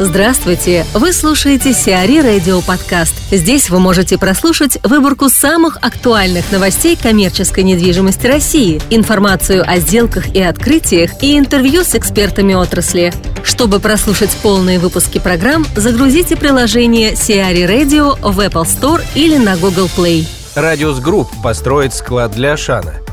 Здравствуйте! Вы слушаете CRE Radio Подкаст. Здесь вы можете прослушать выборку самых актуальных новостей коммерческой недвижимости России, информацию о сделках и открытиях и интервью с экспертами отрасли. Чтобы прослушать полные выпуски программ, загрузите приложение CRE Radio в Apple Store или на Google Play. Radius Group построит склад для Ашана.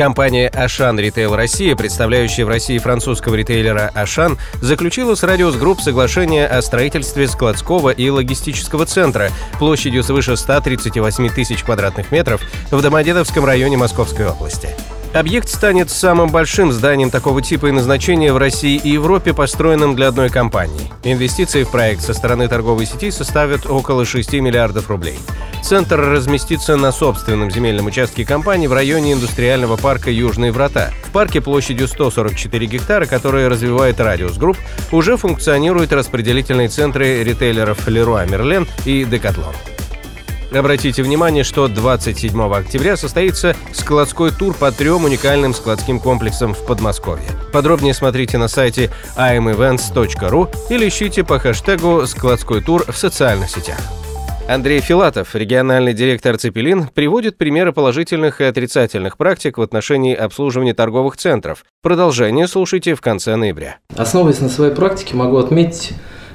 Компания «Ашан Ритейл Россия», представляющая в России французского ритейлера «Ашан», заключила с Radius Group соглашение о строительстве складского и логистического центра площадью свыше 138 тысяч квадратных метров в Домодедовском районе Московской области. Объект станет самым большим зданием такого типа и назначения в России и Европе, построенным для одной компании. Инвестиции в проект со стороны торговой сети составят около 6 миллиардов рублей. Центр разместится на собственном земельном участке компании в районе индустриального парка «Южные врата». В парке площадью 144 гектара, который развивает «Radius Group», уже функционируют распределительные центры ритейлеров «Леруа Мерлен» и «Декатлон». Обратите внимание, что 27 октября состоится складской тур по трем уникальным складским комплексам в Подмосковье. Подробнее смотрите на сайте imevents.ru или ищите по хэштегу «складской тур» в социальных сетях. Андрей Филатов, региональный директор «Цепелин», приводит примеры положительных и отрицательных практик в отношении обслуживания торговых центров. Продолжение слушайте в конце ноября. Основываясь на своей практике, могу отметить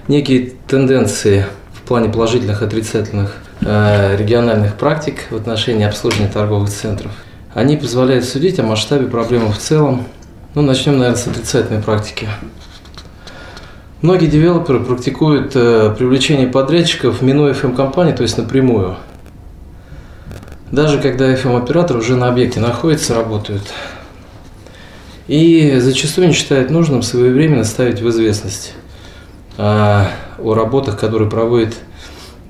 некие тенденции в плане положительных и отрицательных региональных практик в отношении обслуживания торговых центров. Они позволяют судить о масштабе проблемы в целом. Ну, начнем, наверное, с отрицательной практики. Многие девелоперы практикуют э, привлечение подрядчиков, минуя FM-компании, то есть напрямую. Даже когда FM-оператор уже на объекте находится, работают. И зачастую не считают нужным своевременно ставить в известность о работах, которые проводит Э,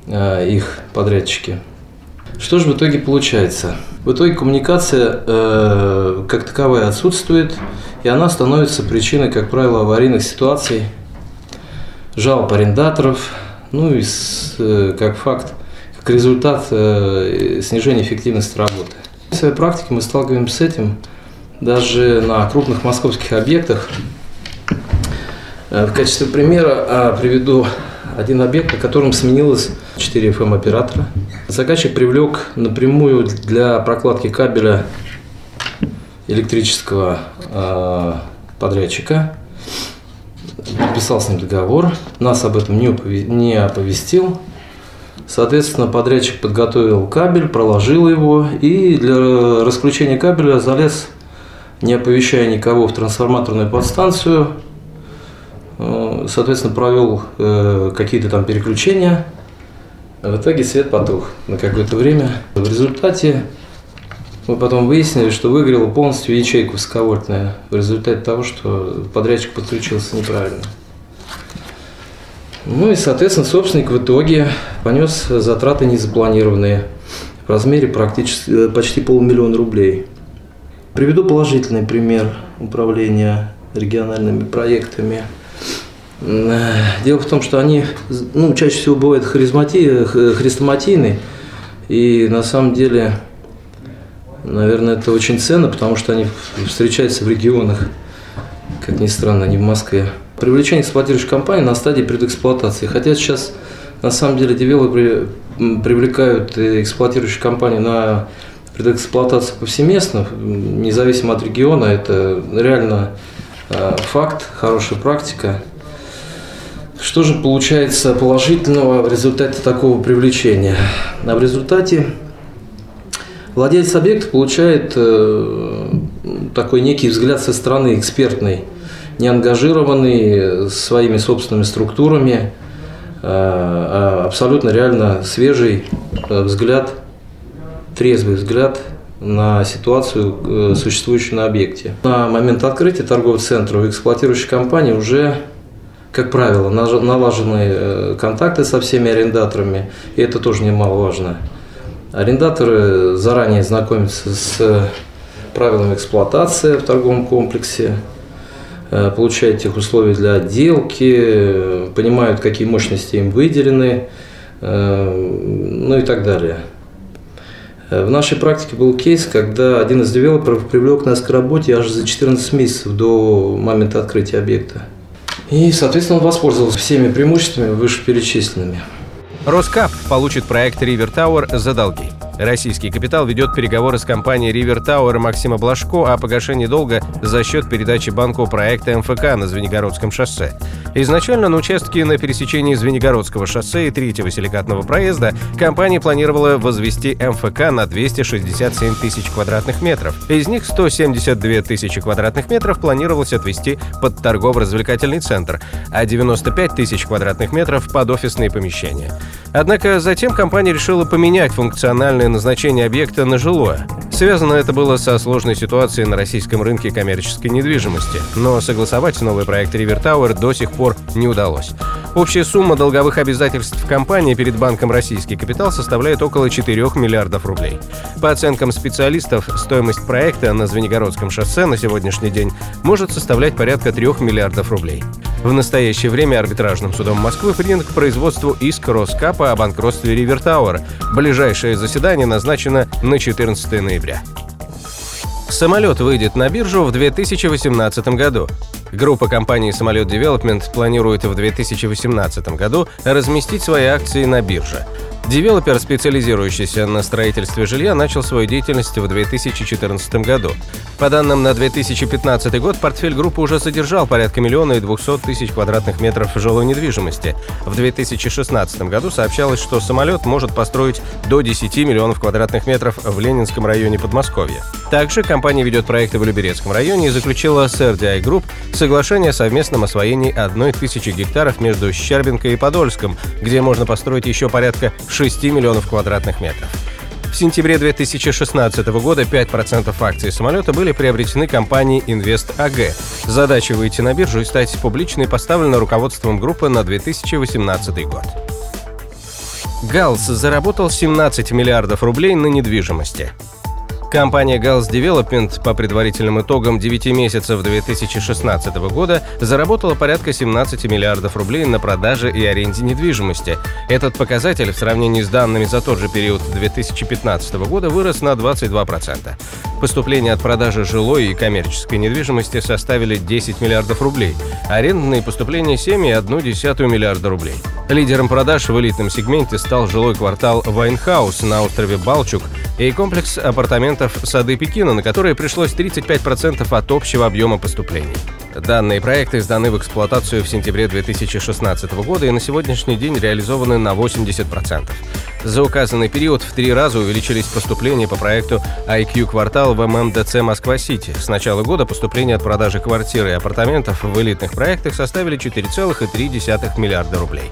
их подрядчики. Что же в итоге получается? В итоге коммуникация э, как таковая отсутствует, и она становится причиной, как правило, аварийных ситуаций, жалоб арендаторов, ну и с, э, как факт, как результат э, снижения эффективности работы. В своей практике мы сталкиваемся с этим даже на крупных московских объектах. Э, в качестве примера а, приведу один объект, на котором сменилось 4 FM-оператора. Заказчик привлек напрямую для прокладки кабеля электрического э, подрядчика, подписал с ним договор, нас об этом не, не оповестил. Соответственно, подрядчик подготовил кабель, проложил его и для расключения кабеля залез, не оповещая никого, в трансформаторную подстанцию, э, соответственно, провел э, какие-то там переключения – в итоге свет потух на какое-то время. В результате мы потом выяснили, что выиграла полностью ячейка высоковольтная в результате того, что подрядчик подключился неправильно. Ну и, соответственно, собственник в итоге понес затраты незапланированные в размере практически э, почти полмиллиона рублей. Приведу положительный пример управления региональными проектами – Дело в том, что они ну, чаще всего бывают харизмати, хрестоматийны, и на самом деле, наверное, это очень ценно, потому что они встречаются в регионах, как ни странно, не в Москве. Привлечение эксплуатирующей компании на стадии предэксплуатации. Хотя сейчас, на самом деле, девелоперы привлекают эксплуатирующую компанию на предэксплуатацию повсеместно, независимо от региона. Это реально э, факт, хорошая практика. Что же получается положительного в результате такого привлечения? А в результате владелец объекта получает э, такой некий взгляд со стороны экспертный, неангажированный своими собственными структурами, э, а абсолютно реально свежий э, взгляд, трезвый взгляд на ситуацию, существующую на объекте. На момент открытия торгового центра у эксплуатирующей компании уже как правило, налажены э, контакты со всеми арендаторами, и это тоже немаловажно. Арендаторы заранее знакомятся с правилами эксплуатации в торговом комплексе, э, получают тех условия для отделки, понимают, какие мощности им выделены, э, ну и так далее. В нашей практике был кейс, когда один из девелоперов привлек нас к работе аж за 14 месяцев до момента открытия объекта. И, соответственно, он воспользовался всеми преимуществами вышеперечисленными. Роскап получит проект Ривер Тауэр за долги. Российский капитал ведет переговоры с компанией River Tower Максима Блажко о погашении долга за счет передачи банку проекта МФК на Звенигородском шоссе. Изначально на участке на пересечении Звенигородского шоссе и третьего силикатного проезда компания планировала возвести МФК на 267 тысяч квадратных метров. Из них 172 тысячи квадратных метров планировалось отвести под торгово-развлекательный центр, а 95 тысяч квадратных метров под офисные помещения. Однако затем компания решила поменять функциональное назначение объекта на жилое. Связано это было со сложной ситуацией на российском рынке коммерческой недвижимости, но согласовать новый проект River Tower до сих пор не удалось. Общая сумма долговых обязательств компании перед банком «Российский капитал» составляет около 4 миллиардов рублей. По оценкам специалистов, стоимость проекта на Звенигородском шоссе на сегодняшний день может составлять порядка 3 миллиардов рублей. В настоящее время арбитражным судом Москвы принят к производству иск Роскапа о банкротстве River Tower. Ближайшее заседание назначено на 14 ноября. Самолет выйдет на биржу в 2018 году. Группа компании «Самолет Девелопмент» планирует в 2018 году разместить свои акции на бирже. Девелопер, специализирующийся на строительстве жилья, начал свою деятельность в 2014 году. По данным на 2015 год, портфель группы уже содержал порядка миллиона и двухсот тысяч квадратных метров жилой недвижимости. В 2016 году сообщалось, что самолет может построить до 10 миллионов квадратных метров в Ленинском районе Подмосковья. Также компания ведет проекты в Люберецком районе и заключила с RDI Group соглашение о совместном освоении одной тысячи гектаров между Щербинкой и Подольском, где можно построить еще порядка 6 миллионов квадратных метров. В сентябре 2016 года 5% акций самолета были приобретены компанией Invest AG. Задача выйти на биржу и стать публичной поставлена руководством группы на 2018 год. Галс заработал 17 миллиардов рублей на недвижимости. Компания Gals Development по предварительным итогам 9 месяцев 2016 года заработала порядка 17 миллиардов рублей на продаже и аренде недвижимости. Этот показатель в сравнении с данными за тот же период 2015 года вырос на 22%. Поступления от продажи жилой и коммерческой недвижимости составили 10 миллиардов рублей, арендные поступления 7,1 миллиарда рублей. Лидером продаж в элитном сегменте стал жилой квартал Wine House на острове Балчуг и комплекс апартаментов «Сады Пекина», на которые пришлось 35% от общего объема поступлений. Данные проекты сданы в эксплуатацию в сентябре 2016 года и на сегодняшний день реализованы на 80%. За указанный период в три раза увеличились поступления по проекту IQ квартал в ММДЦ Москва-Сити. С начала года поступления от продажи квартир и апартаментов в элитных проектах составили 4,3 миллиарда рублей.